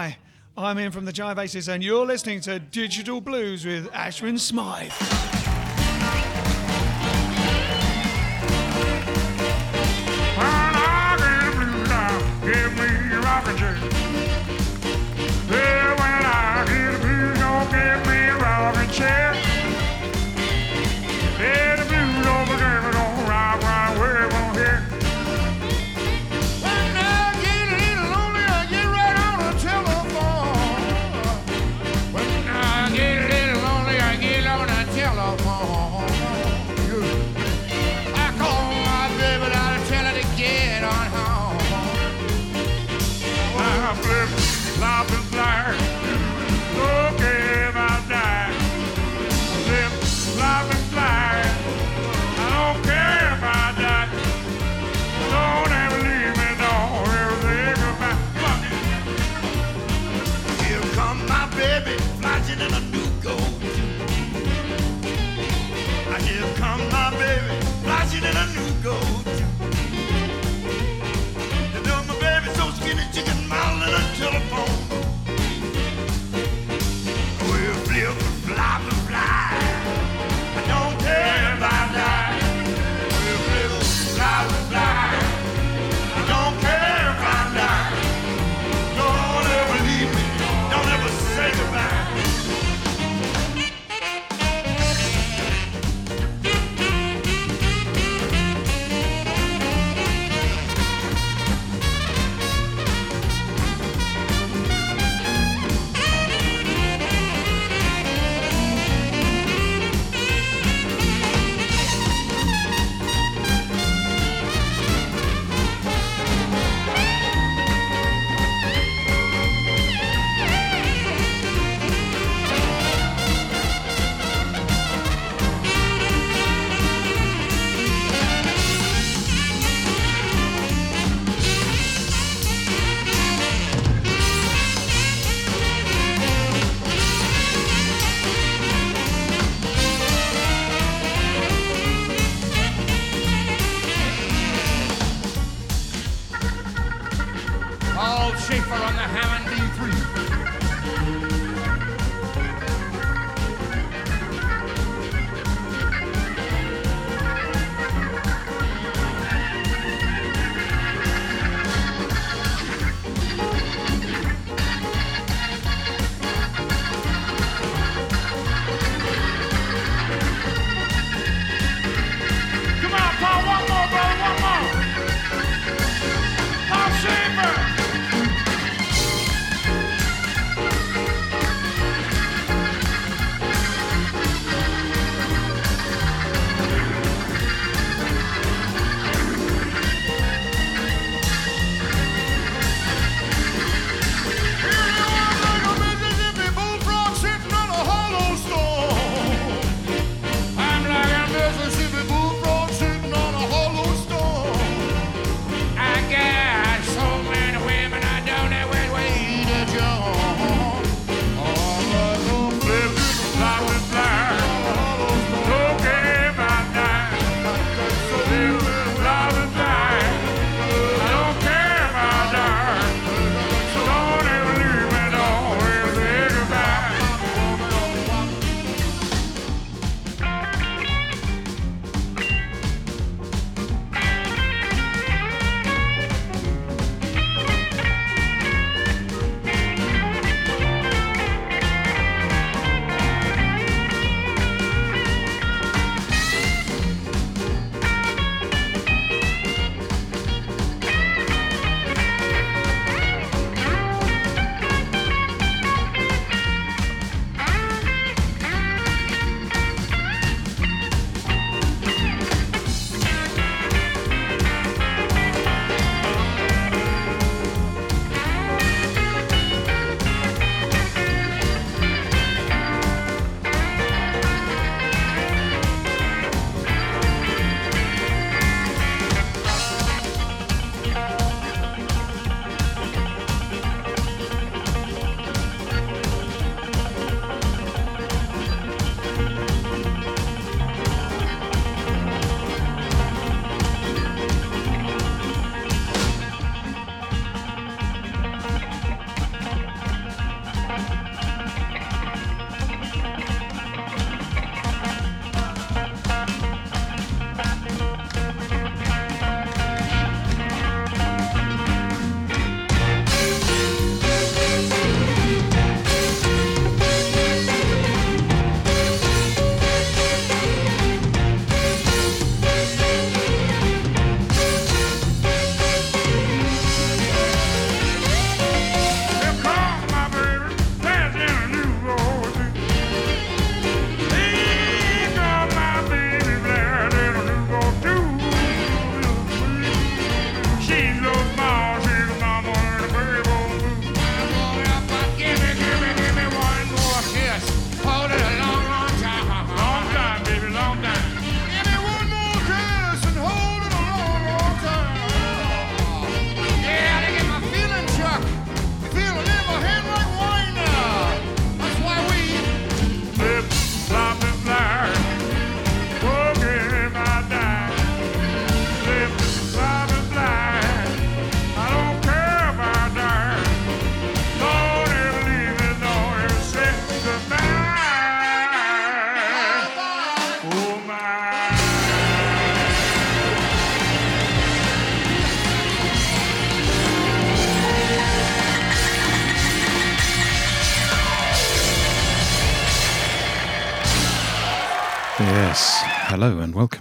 Hi, I'm Ian from the Jive Aces, and you're listening to Digital Blues with Ashwin Smythe. Give me chair.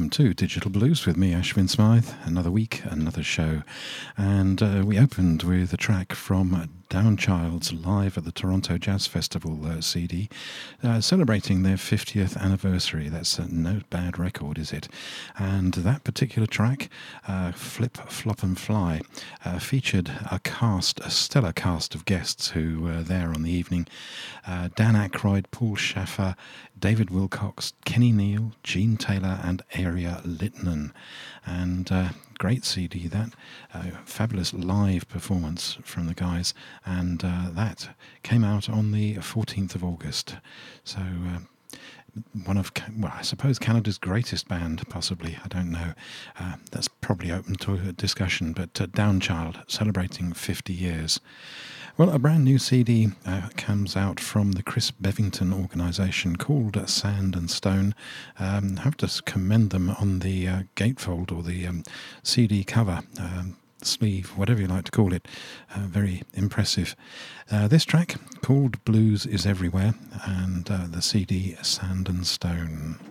Welcome to Digital Blues with me, Ashwin Smythe. Another week, another show. And uh, we opened with a track from Downchild's live at the Toronto Jazz Festival uh, CD, uh, celebrating their 50th anniversary. That's no bad record, is it? And that particular track, uh, Flip, Flop and Fly, uh, featured a cast, a stellar cast of guests who were there on the evening. Uh, Dan Aykroyd, Paul Shaffer, David Wilcox, Kenny Neal, Gene Taylor, and Aria Littman. And uh, great CD, that uh, fabulous live performance from the guys, and uh, that came out on the 14th of August. So. Uh, one of, well, I suppose Canada's greatest band, possibly. I don't know. Uh, that's probably open to discussion. But uh, Downchild celebrating 50 years. Well, a brand new CD uh, comes out from the Chris Bevington organisation called Sand and Stone. Um, I have to commend them on the uh, gatefold or the um, CD cover. Um, sleeve, whatever you like to call it, uh, very impressive. Uh, this track called Blues is Everywhere and uh, the CD Sand and Stone.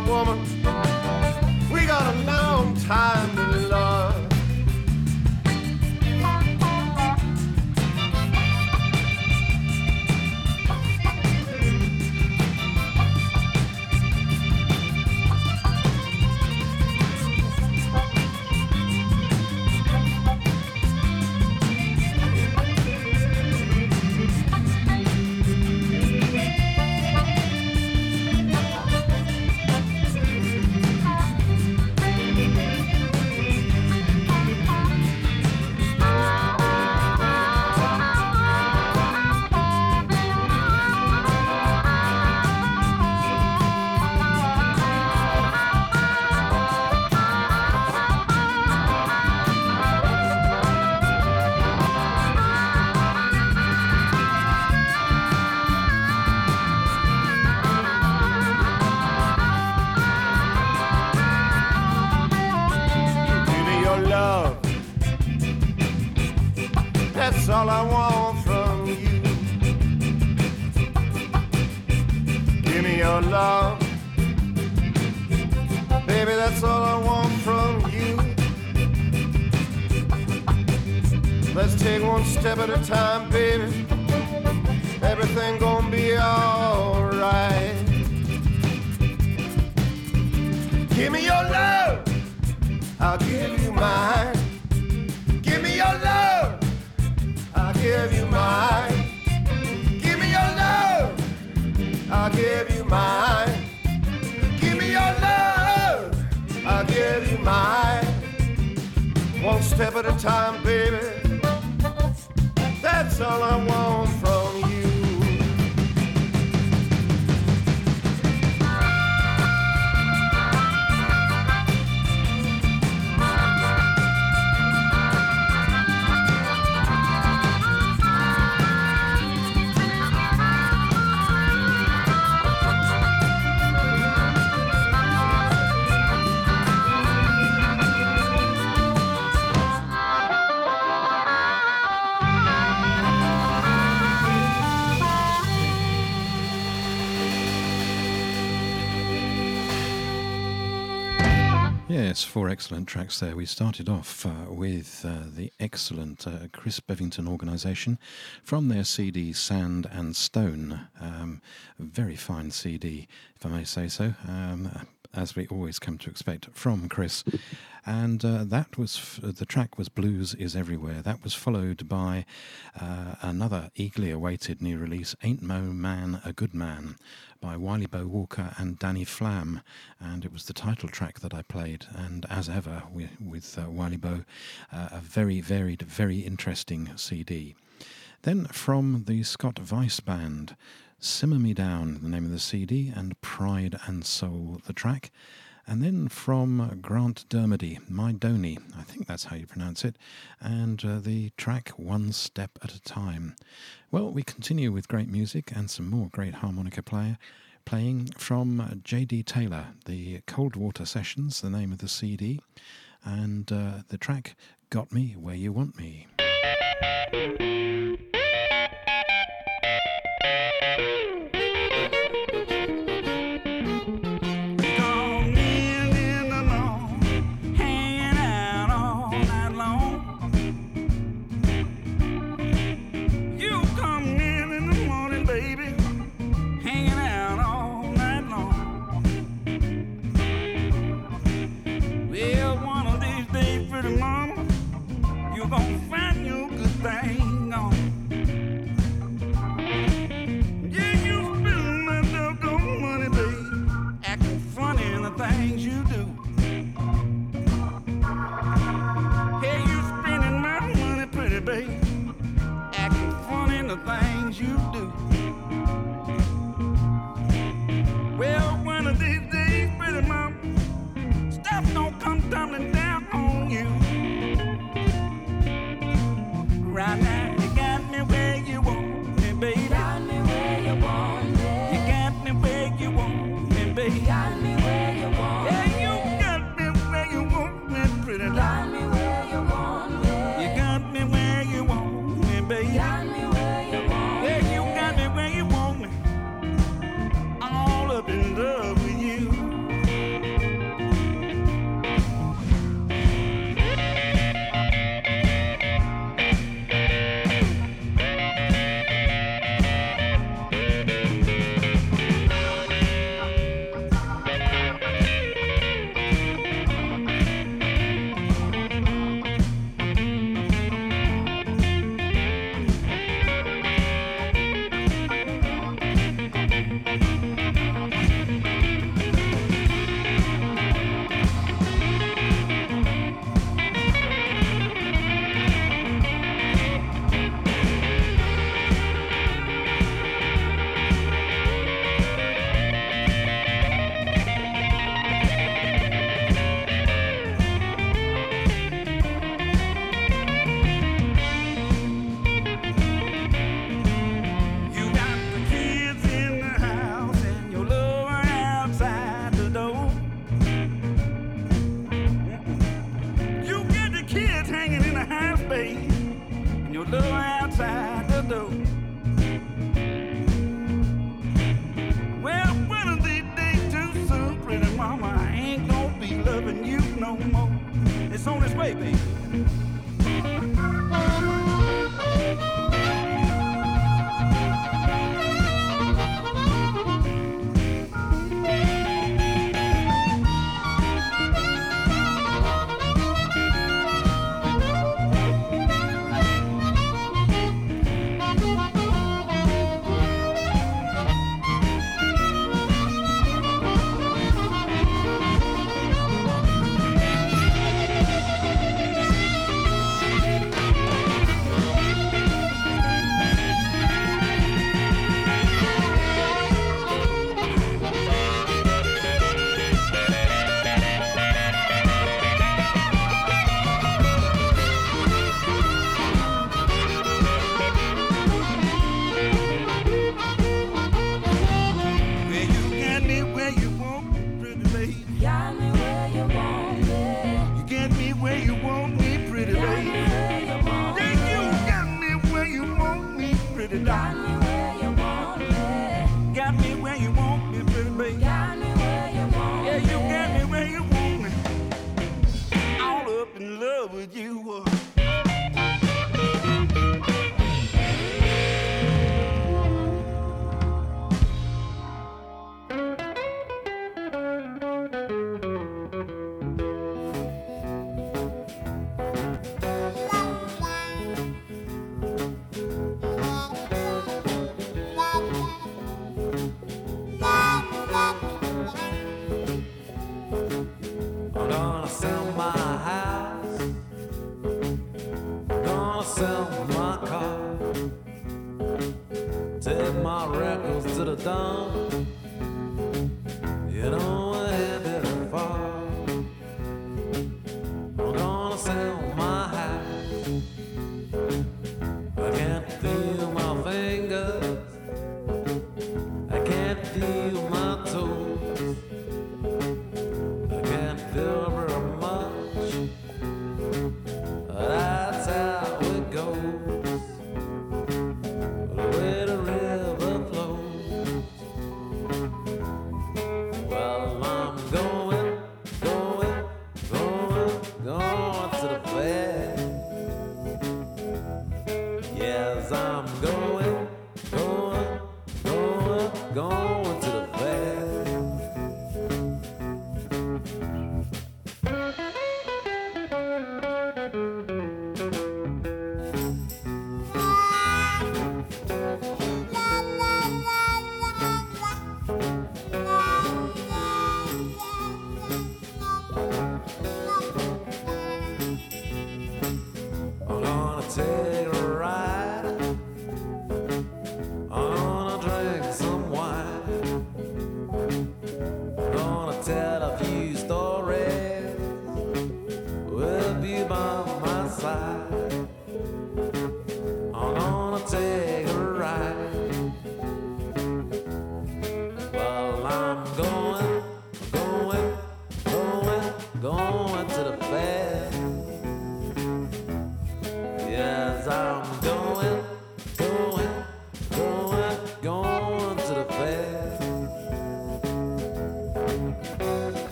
Woman. We got a long time I'll give you mine. Give me your love. I'll give you mine. Give me your love. I'll give you mine. Give me your love. I'll give you mine. One step at a time, baby. That's all I want four excellent tracks there. We started off uh, with uh, the excellent uh, Chris Bevington organisation from their CD Sand and Stone. Um, very fine CD, if I may say so. Um, as we always come to expect from Chris. And uh, that was f- the track was Blues is Everywhere. That was followed by uh, another eagerly awaited new release, Ain't No Man a Good Man, by Wily Bo Walker and Danny Flam. And it was the title track that I played. And as ever with, with uh, Wily Bo, uh, a very varied, very interesting CD. Then from the Scott Weiss Band, Simmer Me Down, the name of the CD, and Pride and Soul, the track. And then from Grant Dermody, My Dony, I think that's how you pronounce it, and uh, the track One Step at a Time. Well, we continue with great music and some more great harmonica player playing from J.D. Taylor, the Coldwater Sessions, the name of the CD, and uh, the track Got Me Where You Want Me.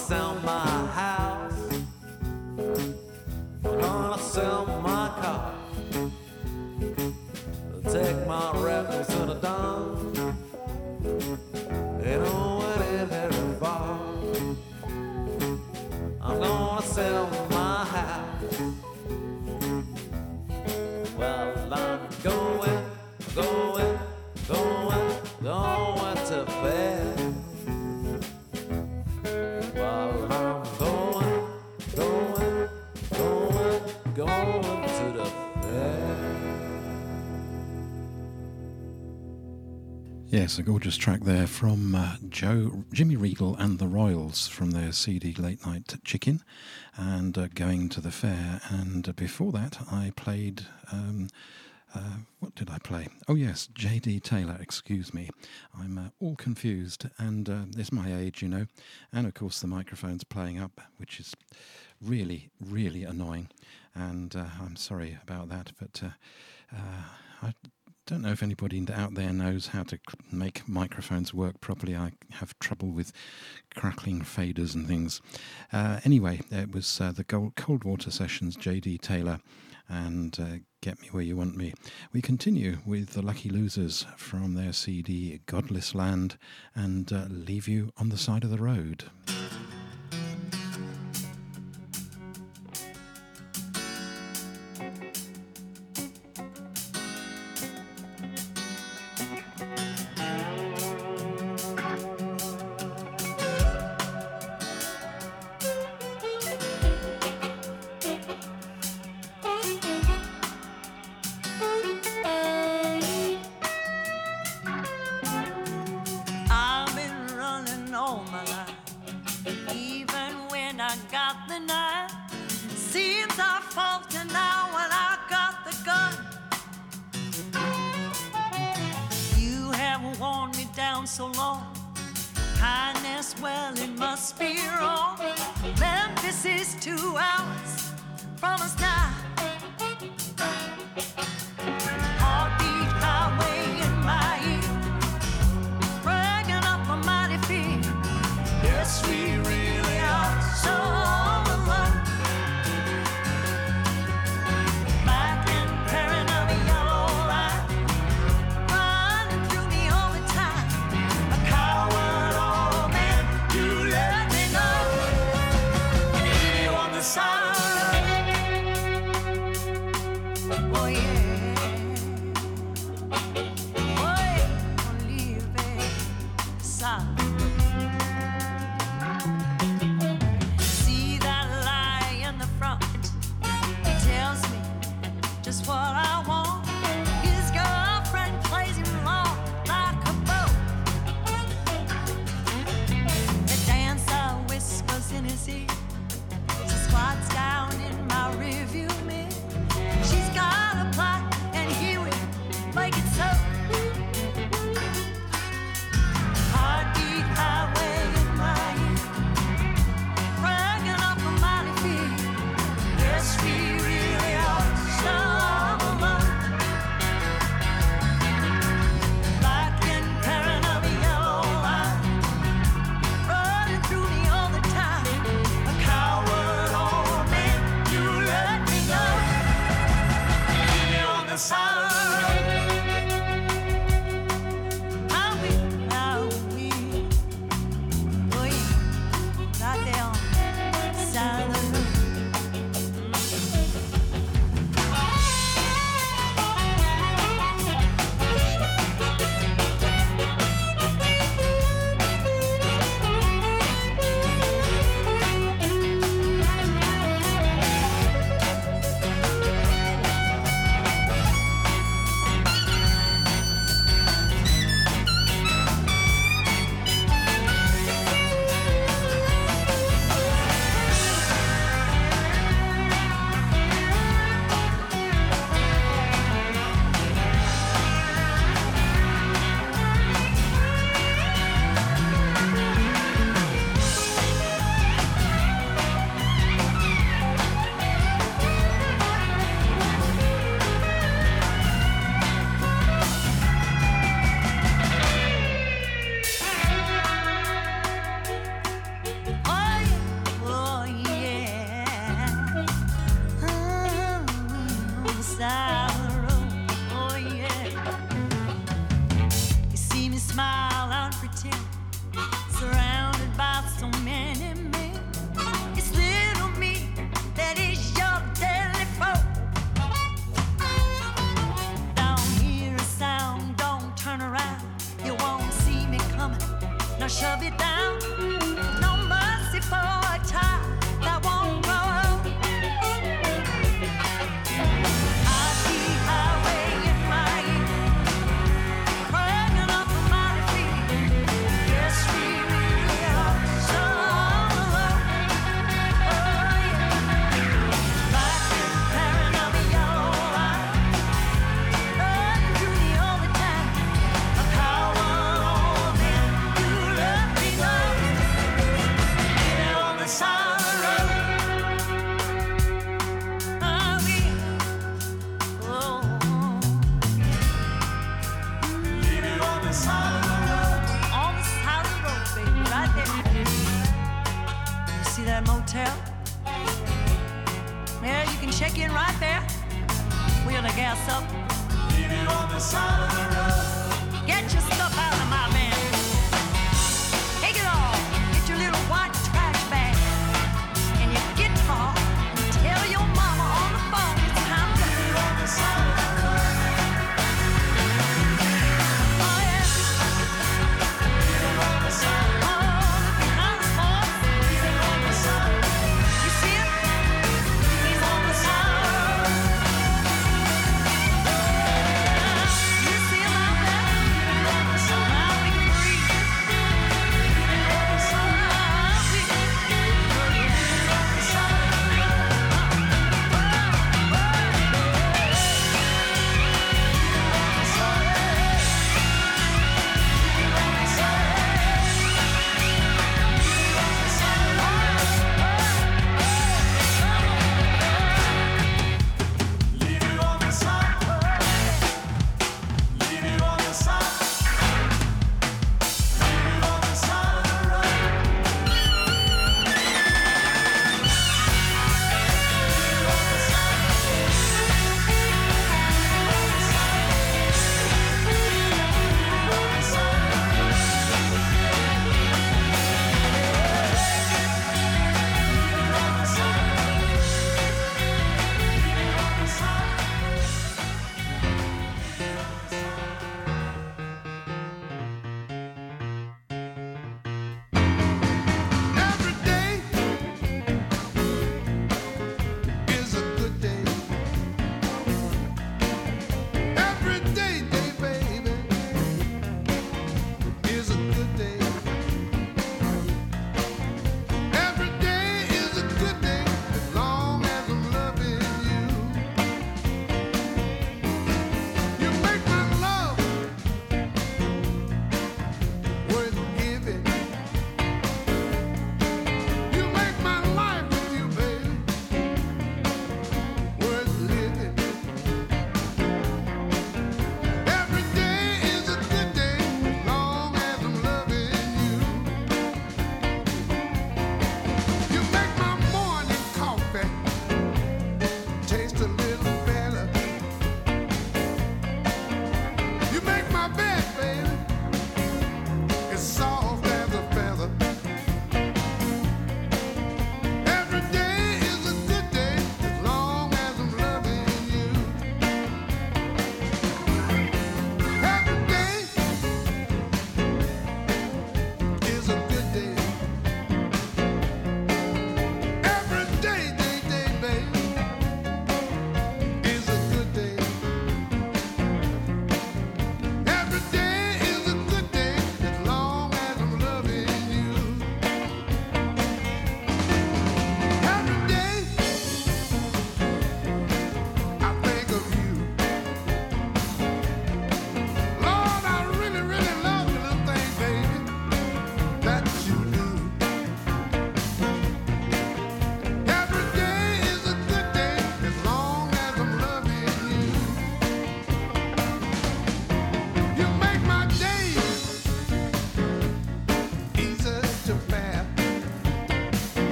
sell my house. I'm gonna sell my car. Track there from uh, Joe, Jimmy Regal and the Royals from their CD Late Night Chicken and uh, Going to the Fair. And uh, before that, I played. Um, uh, what did I play? Oh, yes, J.D. Taylor, excuse me. I'm uh, all confused, and uh, it's my age, you know. And of course, the microphone's playing up, which is really, really annoying. And I'm sorry about that, but I don't know if anybody out there knows how to make microphones work properly. I have trouble with crackling faders and things. Uh, anyway, it was uh, the Coldwater Sessions, J.D. Taylor, and uh, Get Me Where You Want Me. We continue with the Lucky Losers from their CD Godless Land and uh, Leave You on the Side of the Road. shove it down.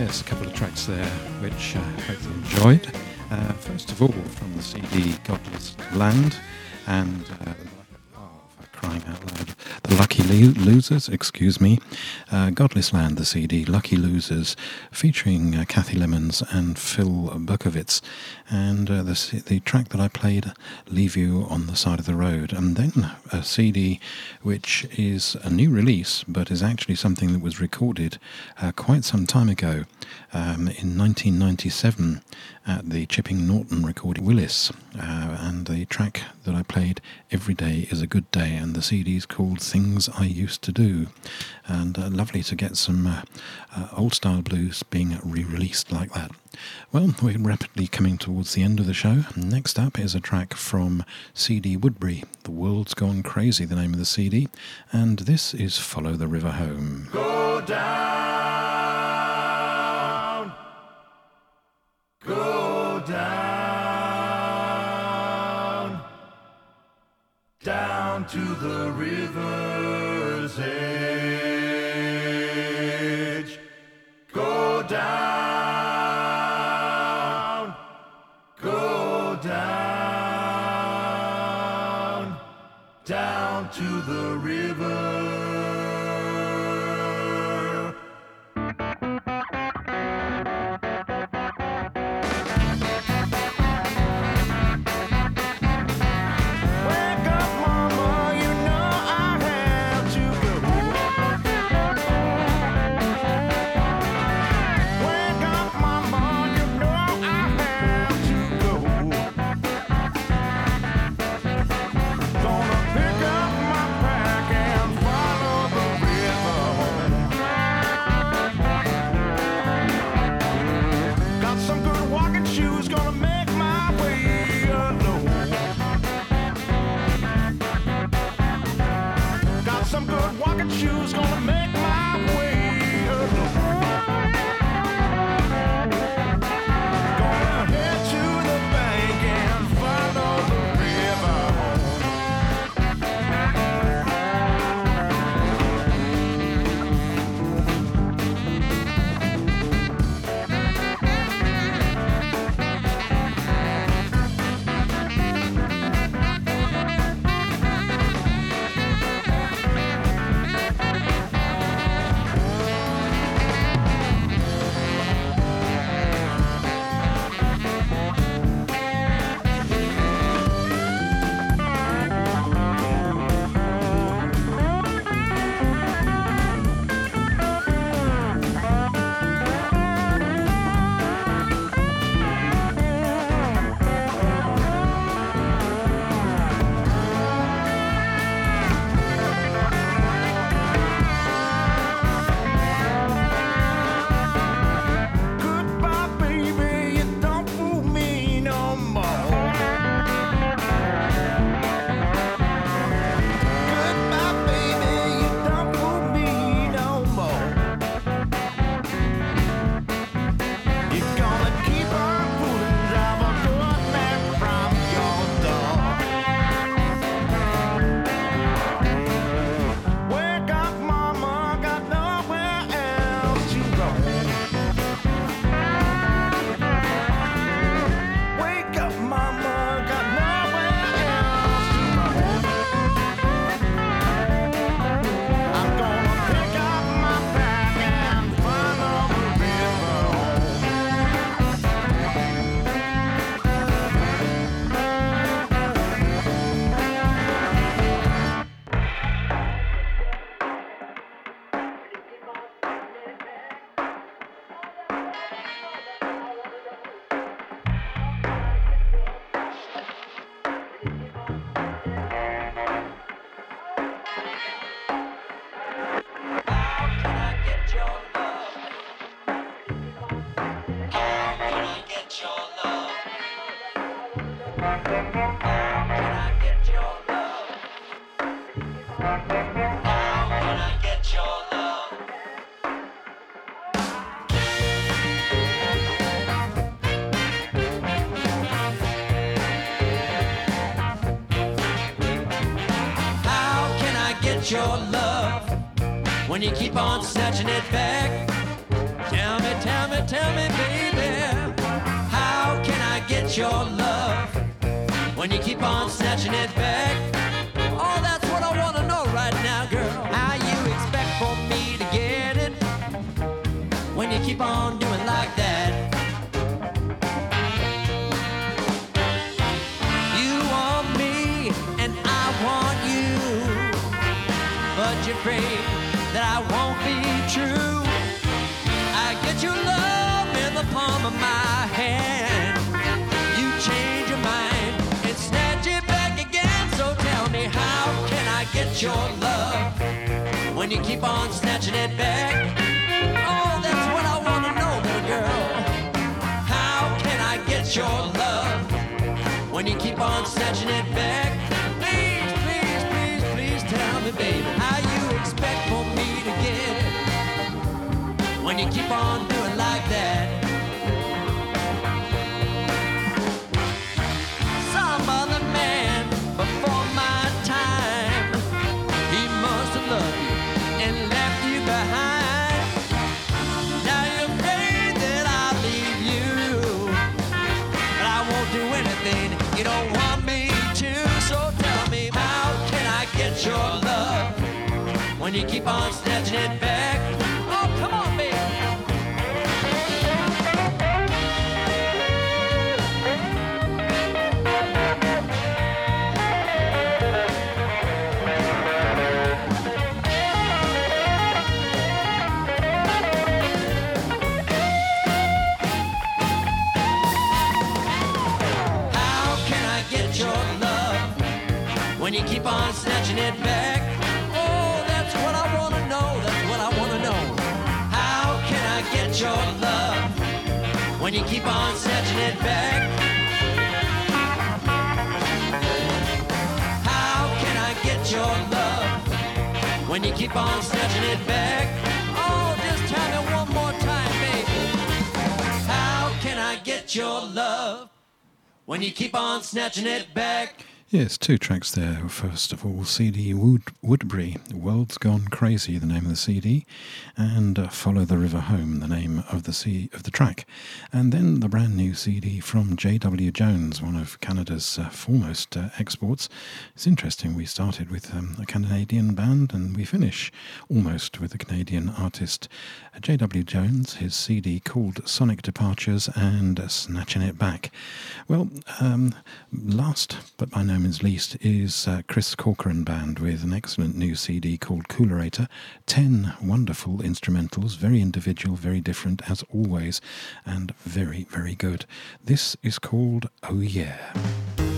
Yes, a couple of tracks there which uh, I hope you enjoyed. Uh, first of all, from the CD Godless Land and uh, crying out loud, Lucky Lo- Losers, excuse me, uh, Godless Land, the CD, Lucky Losers, featuring uh, Cathy Lemons and Phil Berkowitz. And uh, the, the track that I played, Leave You on the Side of the Road. And then a CD which is a new release, but is actually something that was recorded uh, quite some time ago um, in 1997 at the Chipping Norton recording Willis. Uh, and the track that I played, Every Day is a Good Day, and the CD is called Things I Used to Do. And uh, lovely to get some uh, uh, old style blues being re released like that. Well, we're rapidly coming towards the end of the show. Next up is a track from CD Woodbury. The World's Gone Crazy, the name of the CD, and this is Follow the River Home. Go down. Go down. Down to the river's edge. You're afraid that I won't be true. I get your love in the palm of my hand. You change your mind and snatch it back again. So tell me, how can I get your love when you keep on snatching it back? Oh, that's what I want to know, little girl. How can I get your love when you keep on snatching it back? When you keep on doing like that. Some other man before my time, he must have loved you and left you behind. Now you're afraid that I'll leave you, but I won't do anything you don't want me to. So tell me, how can I get your love when you keep on snatching it back? When you keep on snatching it back? How can I get your love when you keep on snatching it back? Oh, just tell me one more time, baby. How can I get your love? when you keep on snatching it back. Yes, two tracks there. First of all, CD Wood, Woodbury, World's Gone Crazy, the name of the CD, and uh, Follow the River Home, the name of the C- of the track, and then the brand new CD from J.W. Jones, one of Canada's uh, foremost uh, exports. It's interesting. We started with um, a Canadian band, and we finish almost with a Canadian artist, uh, J.W. Jones. His CD called Sonic Departures and uh, Snatching It Back. Well, um, last but by no least is uh, Chris Corcoran Band with an excellent new CD called Coolerator. Ten wonderful instrumentals, very individual, very different as always, and very, very good. This is called Oh Yeah.